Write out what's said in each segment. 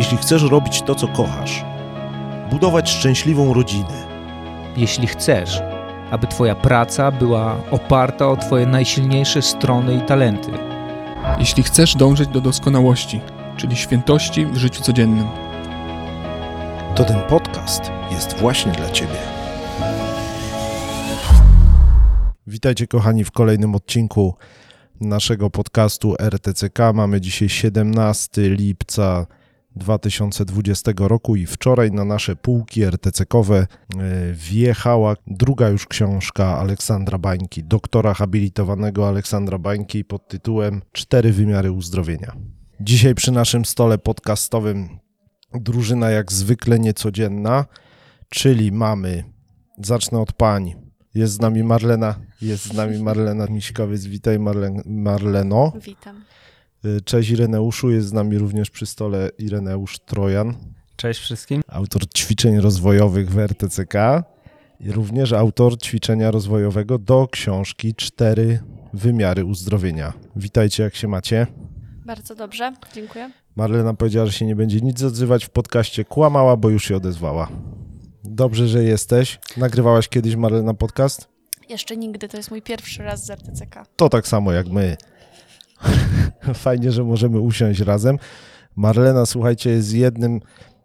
Jeśli chcesz robić to, co kochasz, budować szczęśliwą rodzinę, jeśli chcesz, aby Twoja praca była oparta o Twoje najsilniejsze strony i talenty, Jeśli chcesz dążyć do doskonałości, czyli świętości w życiu codziennym. to ten podcast jest właśnie dla Ciebie. Witajcie kochani w kolejnym odcinku naszego podcastu RTCK. Mamy dzisiaj 17 lipca 2020 roku i wczoraj na nasze półki RTCkowe e, wjechała druga już książka Aleksandra Bańki, doktora habilitowanego Aleksandra Bańki pod tytułem Cztery wymiary uzdrowienia. Dzisiaj przy naszym stole podcastowym drużyna jak zwykle niecodzienna, czyli mamy, zacznę od pań, jest z nami Marlena, jest z nami Marlena Miśkowiec, witaj Marlen, Marleno. Witam. Y, Cześć Ireneuszu, jest z nami również przy stole Ireneusz Trojan, Cześć wszystkim. autor ćwiczeń rozwojowych w RTCK i również autor ćwiczenia rozwojowego do książki Cztery wymiary uzdrowienia. Witajcie, jak się macie? Bardzo dobrze, dziękuję. Marlena powiedziała, że się nie będzie nic odzywać w podcaście, kłamała, bo już się odezwała. Dobrze, że jesteś. Nagrywałaś kiedyś Marlena podcast? Jeszcze nigdy, to jest mój pierwszy raz z RTCK. To tak samo jak my. Fajnie, że możemy usiąść razem. Marlena, słuchajcie, jest jednym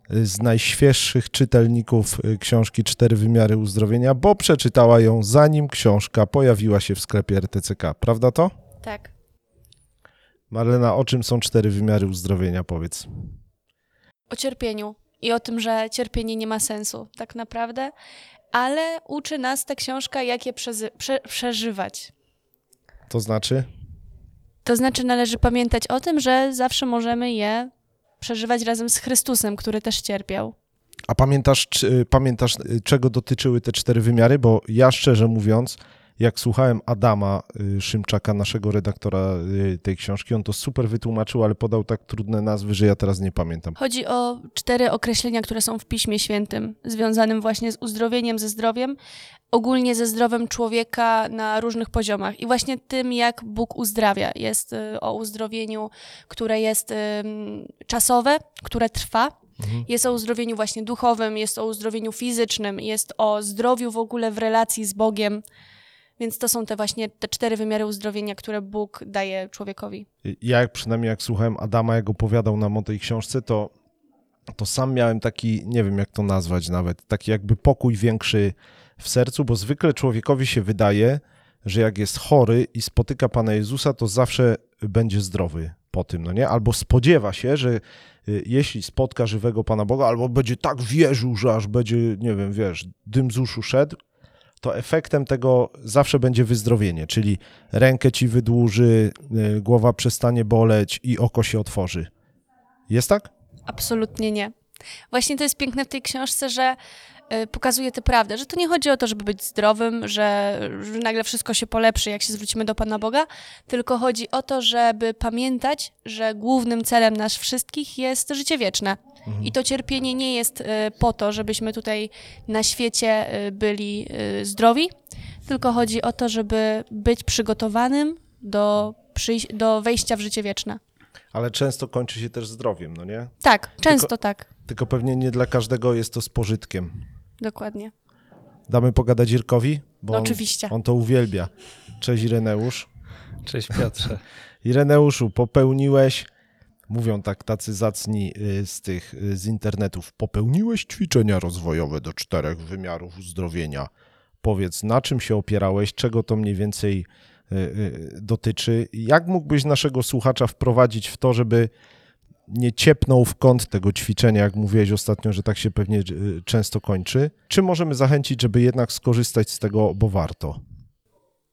z najświeższych czytelników y, książki Cztery wymiary uzdrowienia, bo przeczytała ją zanim książka pojawiła się w sklepie RTCK. Prawda to? Tak. Marlena, o czym są cztery wymiary uzdrowienia? Powiedz. O cierpieniu i o tym, że cierpienie nie ma sensu, tak naprawdę, ale uczy nas ta książka, jak je przezy- prze- przeżywać. To znaczy? To znaczy, należy pamiętać o tym, że zawsze możemy je przeżywać razem z Chrystusem, który też cierpiał. A pamiętasz, czy, pamiętasz, y, czego dotyczyły te cztery wymiary? Bo ja szczerze mówiąc, jak słuchałem Adama y, Szymczaka, naszego redaktora y, tej książki, on to super wytłumaczył, ale podał tak trudne nazwy, że ja teraz nie pamiętam. Chodzi o cztery określenia, które są w Piśmie Świętym, związanym właśnie z uzdrowieniem, ze zdrowiem, ogólnie ze zdrowiem człowieka na różnych poziomach i właśnie tym, jak Bóg uzdrawia. Jest y, o uzdrowieniu, które jest czasowe, które trwa. Jest o uzdrowieniu właśnie duchowym, jest o uzdrowieniu fizycznym, jest o zdrowiu w ogóle w relacji z Bogiem. Więc to są te właśnie te cztery wymiary uzdrowienia, które Bóg daje człowiekowi. Ja przynajmniej jak słuchałem Adama, jak opowiadał nam o tej książce, to, to sam miałem taki, nie wiem jak to nazwać nawet, taki jakby pokój większy w sercu, bo zwykle człowiekowi się wydaje, że jak jest chory i spotyka Pana Jezusa, to zawsze będzie zdrowy po tym, no nie? Albo spodziewa się, że y, jeśli spotka żywego Pana Boga, albo będzie tak wierzył, że aż będzie, nie wiem, wiesz, dym z uszu szedł, to efektem tego zawsze będzie wyzdrowienie, czyli rękę ci wydłuży, y, głowa przestanie boleć i oko się otworzy. Jest tak? Absolutnie nie. Właśnie to jest piękne w tej książce, że pokazuje tę prawdę, że to nie chodzi o to, żeby być zdrowym, że, że nagle wszystko się polepszy, jak się zwrócimy do Pana Boga, tylko chodzi o to, żeby pamiętać, że głównym celem nas wszystkich jest życie wieczne. I to cierpienie nie jest y, po to, żebyśmy tutaj na świecie y, byli y, zdrowi, tylko chodzi o to, żeby być przygotowanym do, do wejścia w życie wieczne. Ale często kończy się też zdrowiem, no nie? Tak, często tak, Tylko pewnie nie dla każdego jest to z pożytkiem. Dokładnie. Damy pogadać Irkowi? Bo No on, oczywiście. On to uwielbia. Cześć Ireneusz. Cześć Piotrze. Ireneuszu, popełniłeś, mówią tak tacy zacni y, z tych y, z internetów, popełniłeś ćwiczenia rozwojowe do czterech wymiarów uzdrowienia. Powiedz, na czym się opierałeś, czego to mniej więcej y, dotyczy? Jak mógłbyś naszego słuchacza wprowadzić w to, żeby nie ciepnął w kąt tego ćwiczenia, jak mówiłeś ostatnio, że tak się pewnie y, często kończy? Czy możemy zachęcić, żeby jednak skorzystać z tego, bo warto?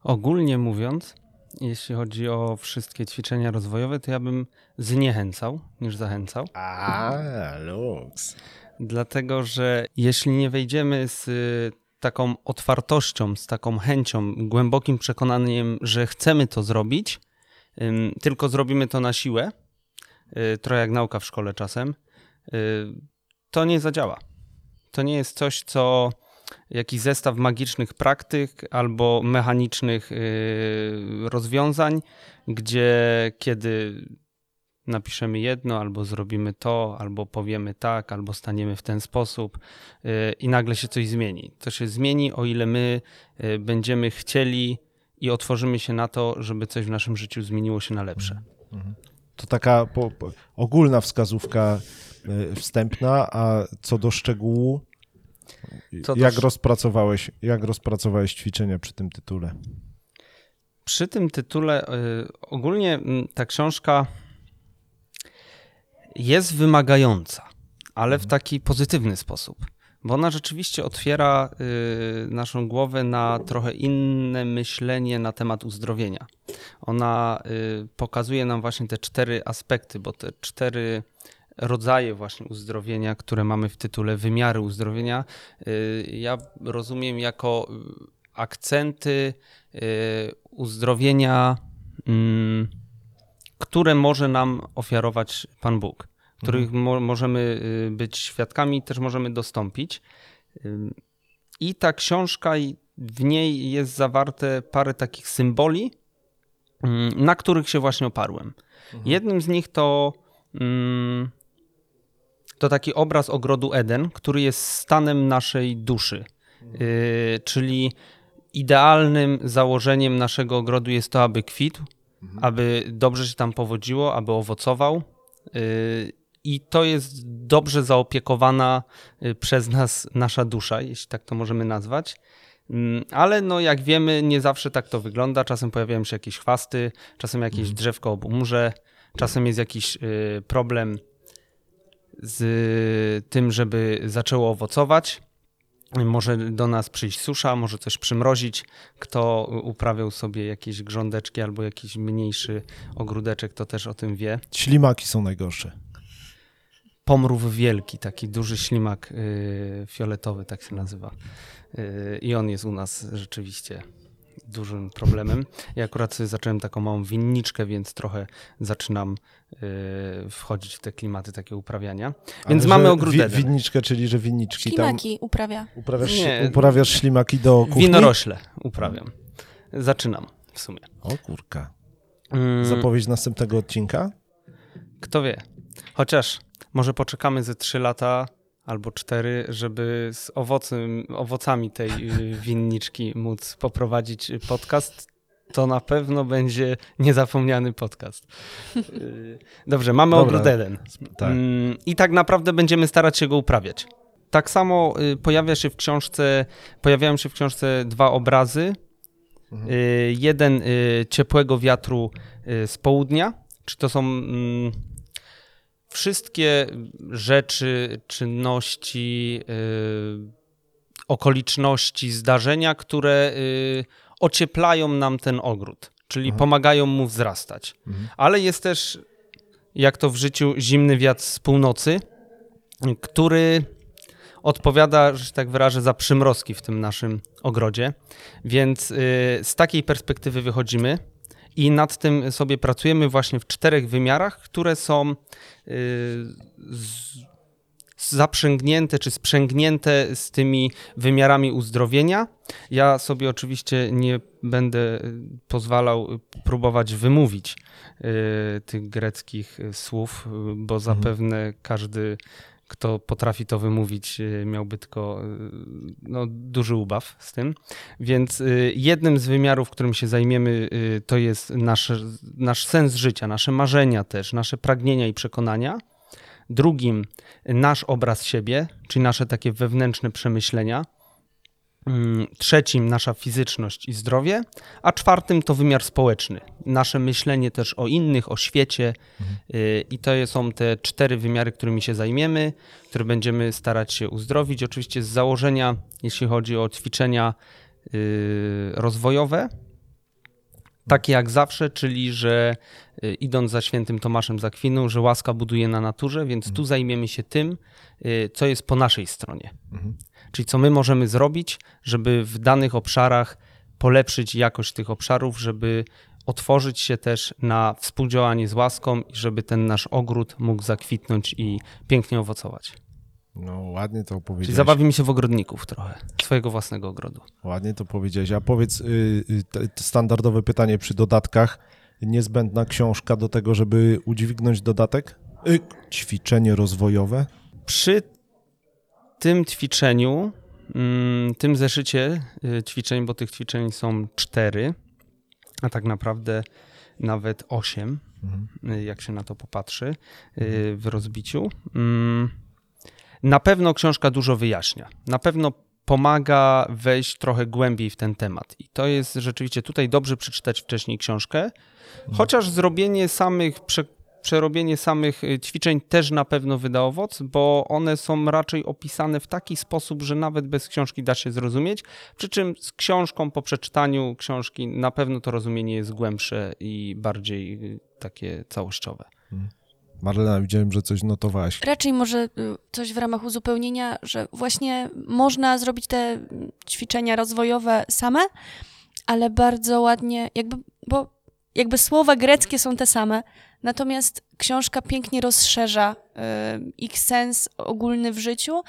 Ogólnie mówiąc, jeśli chodzi o wszystkie ćwiczenia rozwojowe, to ja bym zniechęcał niż zachęcał. A, luks. Dlatego, że jeśli nie wejdziemy z y, taką otwartością, z taką chęcią, głębokim przekonaniem, że chcemy to zrobić, tylko zrobimy to na siłę, trochę jak nauka w szkole czasem, y, to nie zadziała. To nie jest coś, co jakiś zestaw magicznych praktyk albo mechanicznych y, rozwiązań, gdzie kiedy napiszemy jedno, albo zrobimy to, albo powiemy tak, albo staniemy w ten sposób y, i nagle się coś zmieni. To się zmieni, o ile my y, będziemy chcieli i otworzymy się na to, żeby coś w naszym życiu zmieniło się na lepsze. To taka po, po, ogólna wskazówka y, wstępna, a co do szczegółu, Co do jak, sz- rozpracowałeś, jak rozpracowałeś ćwiczenia przy tym tytule? Przy tym tytule y, ogólnie ta książka jest wymagająca, ale w taki pozytywny sposób, bo ona rzeczywiście otwiera y, naszą głowę na trochę inne myślenie na temat uzdrowienia. Ona y, pokazuje nam właśnie te cztery aspekty, bo te cztery rodzaje właśnie uzdrowienia, które mamy w tytule, wymiary uzdrowienia, y, ja rozumiem jako y, akcenty uzdrowienia, mm, które może nam ofiarować Pan Bóg, których mo możemy być świadkami, też możemy dostąpić. I ta książka, i w niej jest zawarte parę takich symboli, na których się właśnie oparłem. Jednym z nich to, mm, to taki obraz ogrodu Eden, który jest stanem naszej duszy. Y, czyli idealnym założeniem naszego ogrodu jest to, aby kwitł, aby dobrze się tam powodziło, aby owocował. Y, I to jest dobrze zaopiekowana y, przez nas nasza dusza, jeśli tak to możemy nazwać. Mm, Ale no, jak wiemy, nie zawsze tak to wygląda. Czasem pojawiają się jakieś chwasty, czasem jakieś drzewko obumrze, czasem jest jakiś y, problem z tym, żeby zaczęło owocować. Może do nas przyjść susza, może coś przymrozić. Kto uprawiał sobie jakieś grządeczki albo jakiś mniejszy ogródeczek, to też o tym wie. Ślimaki są najgorsze. Pomrów wielki, taki duży ślimak y, fioletowy, tak się nazywa. Y, I on jest u nas rzeczywiście dużym problemem. Ja akurat sobie zacząłem taką małą winniczkę, więc trochę zaczynam y, wchodzić w te klimaty takie uprawiania. Więc Ale mamy że ogród wi-. Winniczkę, czyli że winniczki tam Ślimaki uprawia. uprawiasz, Nie. uprawiasz ślimaki do kuchni? Winorośle uprawiam. Zaczynam w sumie. O kurka. Mm, Zapowiedź następnego odcinka? Kto wie. Chociaż może poczekamy ze 3 lata albo 4, żeby z owocem, owocami tej y, winniczki móc poprowadzić podcast. To na pewno będzie niezapomniany podcast. Y, Dobrze, mamy Dobra. ogród Eden. Tak. Mm, I tak naprawdę będziemy starać się go uprawiać. Tak samo y, pojawia się w książce, pojawiają się w książce dwa obrazy. Y, Jeden ciepłego wiatru z południa, czy to są mm, wszystkie rzeczy, czynności, y, okoliczności, zdarzenia, które y, ocieplają nam ten ogród, czyli Aha. pomagają mu wzrastać. Mhm. Ale jest też, jak to w życiu, zimny wiatr z północy, który odpowiada, że tak wyrażę, za przymrozki w tym naszym ogrodzie. Więc y, z takiej perspektywy wychodzimy i nad tym sobie pracujemy właśnie w czterech wymiarach, które są y, zaprzęgnięte czy sprzęgnięte z tymi wymiarami uzdrowienia. Ja sobie oczywiście nie będę pozwalał próbować wymówić y, tych greckich słów, bo zapewne każdy kto potrafi to wymówić, y, miałby tylko y, no, duży ubaw z tym. Więc y, jednym z wymiarów, którym się zajmiemy, to jest nasz, nasz sens życia, nasze marzenia też, nasze pragnienia i przekonania. Drugim nasz obraz siebie, czyli nasze takie wewnętrzne przemyślenia. Mm, Trzecim nasza fizyczność i zdrowie, a czwartym to wymiar społeczny. Nasze myślenie też o innych, o świecie. Y, I to są te cztery wymiary, którymi się zajmiemy, które będziemy starać się uzdrowić. Oczywiście z założenia, jeśli chodzi o ćwiczenia y, rozwojowe, takie jak zawsze, czyli że y, idąc za świętym Tomaszem z Akwinu, że łaska buduje na naturze, więc tu zajmiemy się tym, co jest po naszej stronie. Mhm. Czyli co my możemy zrobić, żeby w danych obszarach polepszyć jakość tych obszarów, żeby otworzyć się też na współdziałanie z łaską i żeby ten nasz ogród mógł zakwitnąć i pięknie owocować. No ładnie to Czyli opowiedziałeś. zabawimy się w ogrodników trochę, swojego własnego ogrodu. Ładnie to powiedziałeś. A powiedz, y, y, te- te standardowe pytanie przy dodatkach. niezbędna książka do tego, żeby udźwignąć dodatek? Y, ćwiczenie rozwojowe? Przy tym ćwiczeniu, mm, tym zeszycie y, ćwiczeń, bo tych ćwiczeń są cztery, a tak naprawdę nawet osiem, Mhm. y, jak się na to popatrzy y, w rozbiciu. Mm, Na pewno książka dużo wyjaśnia. Na pewno pomaga wejść trochę głębiej w ten temat. I to jest rzeczywiście tutaj dobrze przeczytać wcześniej książkę, chociaż zrobienie samych, przerobienie samych y, ćwiczeń też na pewno wyda owoc, bo one są raczej opisane w taki sposób, że nawet bez książki da się zrozumieć. Przy czym z książką po przeczytaniu książki na pewno to rozumienie jest głębsze i bardziej y, takie całościowe. Marlena, widziałem, że coś notowałaś. Raczej może y, coś w ramach uzupełnienia, że właśnie można zrobić te mm, ćwiczenia rozwojowe same, ale bardzo ładnie, jakby, bo jakby słowa greckie są te same, natomiast książka pięknie rozszerza y, ich sens ogólny w życiu.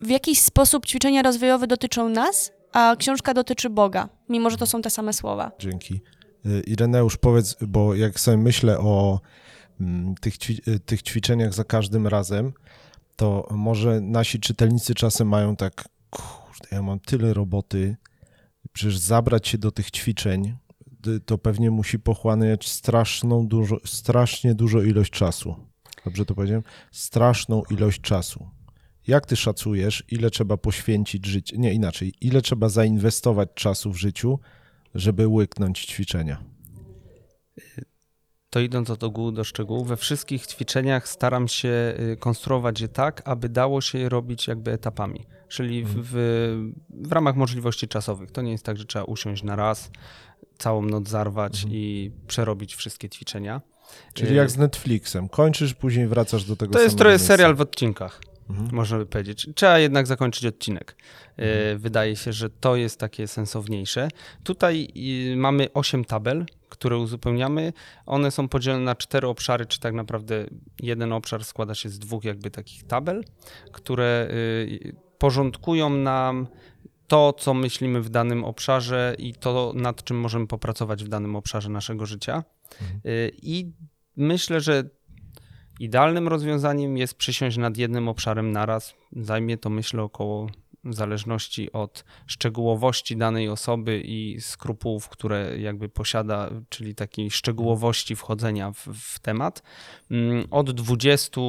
W jakiś sposób ćwiczenia rozwojowe dotyczą nas, a książka dotyczy Boga, mimo że to są te same słowa. Dzięki. Y, Ireneusz, powiedz, bo jak sobie myślę o mm, tych, y, tych ćwiczeniach za każdym razem, to może nasi czytelnicy czasem mają tak, kurde, ja mam tyle roboty, przecież zabrać się do tych ćwiczeń, to pewnie musi pochłaniać straszną dużo, strasznie dużo ilość czasu. Dobrze to powiedziałem? Straszną ilość czasu. Jak ty szacujesz, ile trzeba poświęcić życie, nie inaczej, ile trzeba zainwestować czasu w życiu, żeby łyknąć ćwiczenia? To idąc od ogółu do szczegółu, we wszystkich ćwiczeniach staram się y, konstruować je tak, aby dało się je robić jakby etapami, czyli w, w, w ramach możliwości czasowych. To nie jest tak, że trzeba usiąść na raz, całą noc zarwać i przerobić wszystkie ćwiczenia. Czyli Y, jak z Netflixem. Kończysz, później wracasz do tego To jest trochę miejsca. serial w odcinkach, Mhm. można by powiedzieć. Trzeba jednak zakończyć odcinek. Y, Wydaje się, że to jest takie sensowniejsze. Tutaj y, mamy 8 tabel, które uzupełniamy. One są podzielone na cztery obszary, czy tak naprawdę jeden obszar składa się z dwóch jakby takich tabel, które porządkują nam to, co myślimy w danym obszarze i to, nad czym możemy popracować w danym obszarze naszego życia. Y, I myślę, że idealnym rozwiązaniem jest przysiąść nad jednym obszarem naraz. Zajmie to, myślę, około w zależności od szczegółowości danej osoby i skrupułów, które jakby posiada, czyli takiej szczegółowości wchodzenia w, w temat, mm, od 20,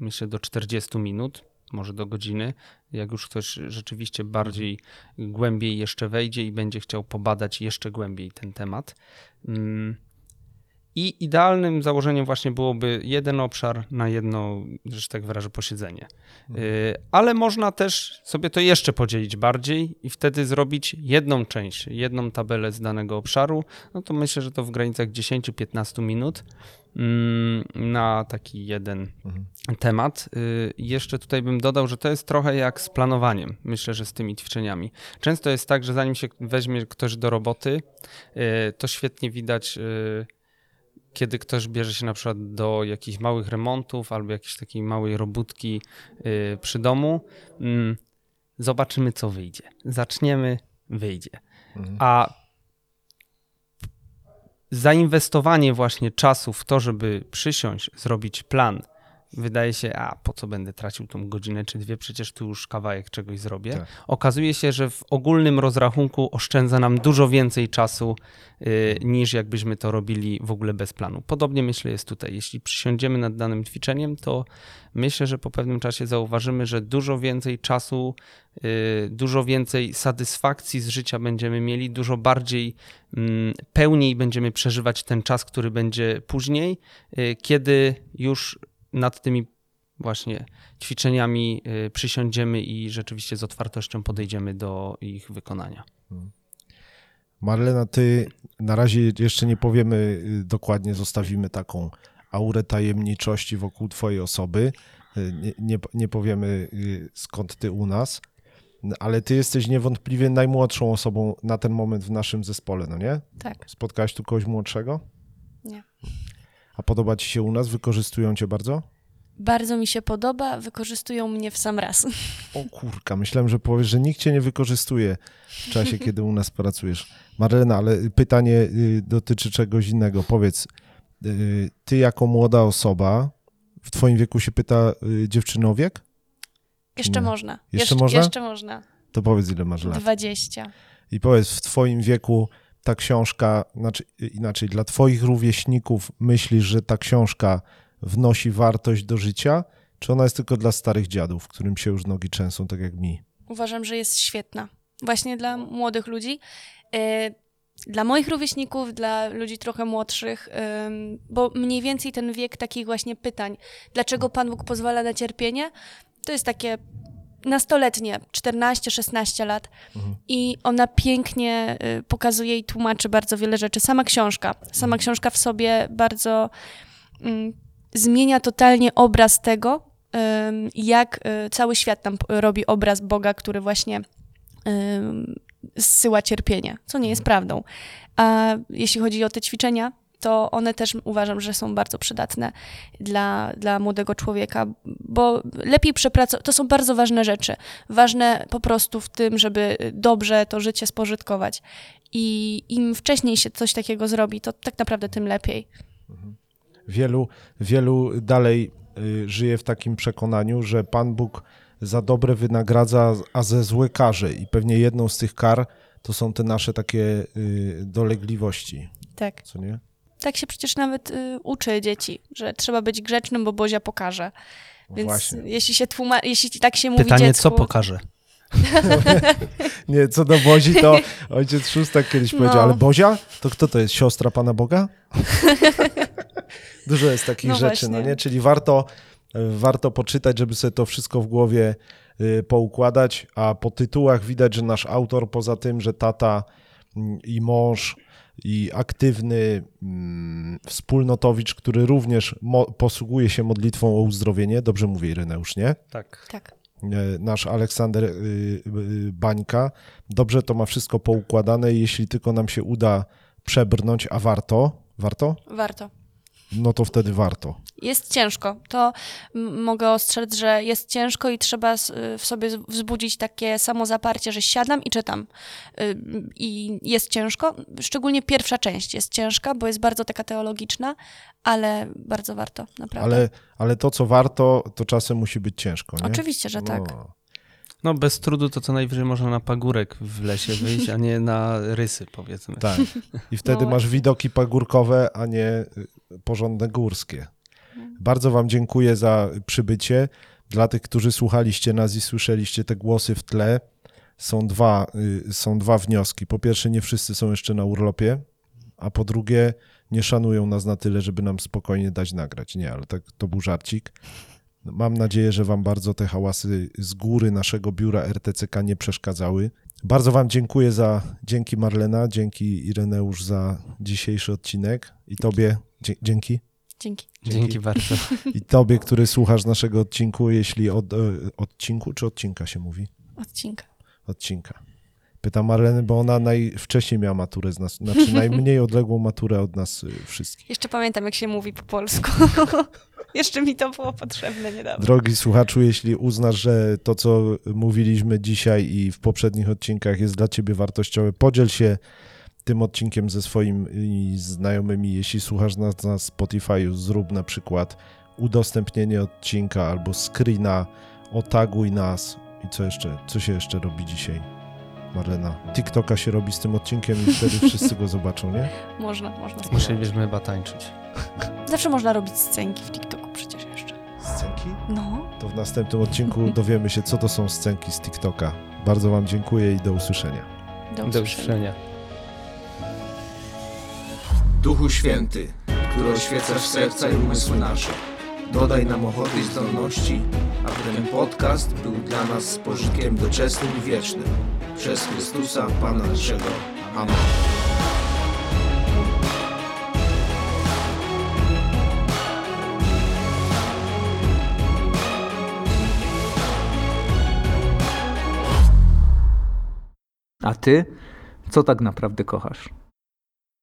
myślę, do 40 minut, może do godziny, jak już ktoś rzeczywiście bardziej głębiej jeszcze wejdzie i będzie chciał pobadać jeszcze głębiej ten temat. I idealnym założeniem właśnie byłoby jeden obszar na jedno, że tak wyrażę, posiedzenie. Y, Ale można też sobie to jeszcze podzielić bardziej i wtedy zrobić jedną część, jedną tabelę z danego obszaru. No to myślę, że to w granicach 10-15 minut mm, na taki jeden Mhm. temat. Y, Jeszcze tutaj bym dodał, że to jest trochę jak z planowaniem, myślę, że z tymi ćwiczeniami. Często jest tak, że zanim się weźmie ktoś do roboty, y, to świetnie widać, kiedy ktoś bierze się na przykład do jakichś małych remontów albo jakiejś takiej małej robótki y, przy domu. Mm, Zobaczymy, co wyjdzie. Zaczniemy, wyjdzie. Mhm. A zainwestowanie właśnie czasu w to, żeby przysiąść, zrobić plan, wydaje się, a po co będę tracił tą godzinę czy dwie, przecież tu już kawałek czegoś zrobię. Tak. Okazuje się, że w ogólnym rozrachunku oszczędza nam dużo więcej czasu y, niż jakbyśmy to robili w ogóle bez planu. Podobnie myślę jest tutaj. Jeśli przysiądziemy nad danym ćwiczeniem, to myślę, że po pewnym czasie zauważymy, że dużo więcej czasu, y, dużo więcej satysfakcji z życia będziemy mieli, dużo bardziej mm, pełniej będziemy przeżywać ten czas, który będzie później, y, kiedy już nad tymi właśnie ćwiczeniami y, przysiądziemy i rzeczywiście z otwartością podejdziemy do ich wykonania. Marlena, ty na razie jeszcze nie powiemy y, dokładnie, zostawimy taką aurę tajemniczości wokół twojej osoby. Y, Nie, nie, nie powiemy skąd ty u nas, ale ty jesteś niewątpliwie najmłodszą osobą na ten moment w naszym zespole, no nie? Tak. Spotkałaś tu kogoś młodszego? Nie. A podoba ci się u nas? Wykorzystują cię bardzo? Bardzo mi się podoba, wykorzystują mnie w sam raz. O kurka, myślałem, że powiesz, że nikt cię nie wykorzystuje w czasie, kiedy u nas pracujesz. Marlena, ale pytanie y, dotyczy czegoś innego. Powiedz, y, ty jako młoda osoba, w twoim wieku się pyta y, dziewczyno o wiek? Jeszcze Nie. można. Jeszcze można? Jeszcze można. To powiedz, ile masz lat. 20. I powiedz, w twoim wieku ta książka, znaczy inaczej, dla twoich rówieśników myślisz, że ta książka wnosi wartość do życia, czy ona jest tylko dla starych dziadów, którym się już nogi trzęsą, tak jak mi? Uważam, że jest świetna. Właśnie dla młodych ludzi. Y, Dla moich rówieśników, dla ludzi trochę młodszych, bo mniej więcej ten wiek takich właśnie pytań, dlaczego Pan Bóg pozwala na cierpienie, to jest takie nastoletnie, 14-16 lat. I ona pięknie y, pokazuje i tłumaczy bardzo wiele rzeczy. Sama książka, sama książka w sobie bardzo mm, zmienia totalnie obraz tego, jak y, cały świat nam p- robi obraz Boga, który właśnie zsyła cierpienie, co nie jest prawdą. A jeśli chodzi o te ćwiczenia, to one też uważam, że są bardzo przydatne dla, dla młodego człowieka, bo lepiej przepracować, to są bardzo ważne rzeczy. Ważne po prostu w tym, żeby dobrze to życie spożytkować. I im wcześniej się coś takiego zrobi, to tak naprawdę tym lepiej. Wielu, wielu dalej y, żyje w takim przekonaniu, że Pan Bóg za dobre wynagradza, a ze złe karze. I pewnie jedną z tych kar to są te nasze takie y, dolegliwości, Tak. co nie? Tak się przecież nawet y, uczy dzieci, że trzeba być grzecznym, bo Bozia pokaże. Więc Właśnie. jeśli się tłuma- jeśli tak się mówi Pytanie, dziecku, co pokaże? Nie, co do Bozi, to ojciec Szóstak kiedyś No. powiedział, ale Bozia? To kto to jest? Siostra Pana Boga? Dużo jest takich No rzeczy, no właśnie. nie? Czyli warto, warto poczytać, żeby sobie to wszystko w głowie y, poukładać, a po tytułach widać, że nasz autor poza tym, że tata mm, i mąż i aktywny mm, wspólnotowicz, który również posługuje się modlitwą o uzdrowienie, dobrze mówię Ireneusz, nie? Tak. Tak. e, nasz Aleksander y, y, Bańka. Dobrze to ma wszystko poukładane i jeśli tylko nam się uda przebrnąć, a warto, warto? Warto. No to wtedy warto. Jest ciężko. To mogę ostrzec, że jest ciężko i trzeba s- w sobie wzbudzić takie samozaparcie, że siadam i czytam. Y, I jest ciężko. Szczególnie pierwsza część jest ciężka, bo jest bardzo taka teologiczna, ale bardzo warto, naprawdę. Ale, ale to, co warto, to czasem musi być ciężko, nie? Oczywiście, że tak. No. No bez trudu to co najwyżej można na pagórek w lesie wyjść, a nie na rysy powiedzmy. Tak. I wtedy No masz widoki pagórkowe, a nie y, porządne górskie. Bardzo Wam dziękuję za przybycie. Dla tych, którzy słuchaliście nas i słyszeliście te głosy w tle, są dwa, y, są dwa wnioski. Po pierwsze, nie wszyscy są jeszcze na urlopie, a po drugie, nie szanują nas na tyle, żeby nam spokojnie dać nagrać. Nie, ale tak, to był żarcik. Mam nadzieję, że Wam bardzo te hałasy z góry naszego biura RTCK nie przeszkadzały. Bardzo Wam dziękuję za, dzięki Marlena, dzięki Ireneusz za dzisiejszy odcinek i Tobie, dzie, dzięki. Dzięki. Dzięki bardzo. I Tobie, który słuchasz naszego odcinku, jeśli od, e, odcinku czy odcinka się mówi? Odcinka. Odcinka. Pytam Marleny, bo ona najwcześniej miała maturę z nas, znaczy najmniej odległą maturę od nas y, wszystkich. Jeszcze pamiętam, jak się mówi po polsku. Jeszcze mi to było potrzebne niedawno. Drogi słuchaczu, jeśli uznasz, że to, co mówiliśmy dzisiaj i w poprzednich odcinkach jest dla ciebie wartościowe, podziel się tym odcinkiem ze swoimi znajomymi. Jeśli słuchasz nas na Spotify, zrób na przykład udostępnienie odcinka albo screena, otaguj nas i co jeszcze, co się jeszcze robi dzisiaj? Marlena, TikToka się robi z tym odcinkiem i wtedy wszyscy go zobaczą, nie? Można, można. Musielibyśmy chyba tańczyć. Zawsze można robić scenki w TikToku przecież jeszcze. Scenki? No. To w następnym odcinku dowiemy się, co to są scenki z TikToka. Bardzo Wam dziękuję i do usłyszenia. Do Do usłyszenia. usłyszenia. Duchu Święty, który oświecasz serca i umysły nasze, dodaj nam ochoty i zdolności, aby ten podcast był dla nas z pożytkiem doczesnym i wiecznym. Przez Chrystusa, Pana naszego. Amen. A ty, co tak naprawdę kochasz?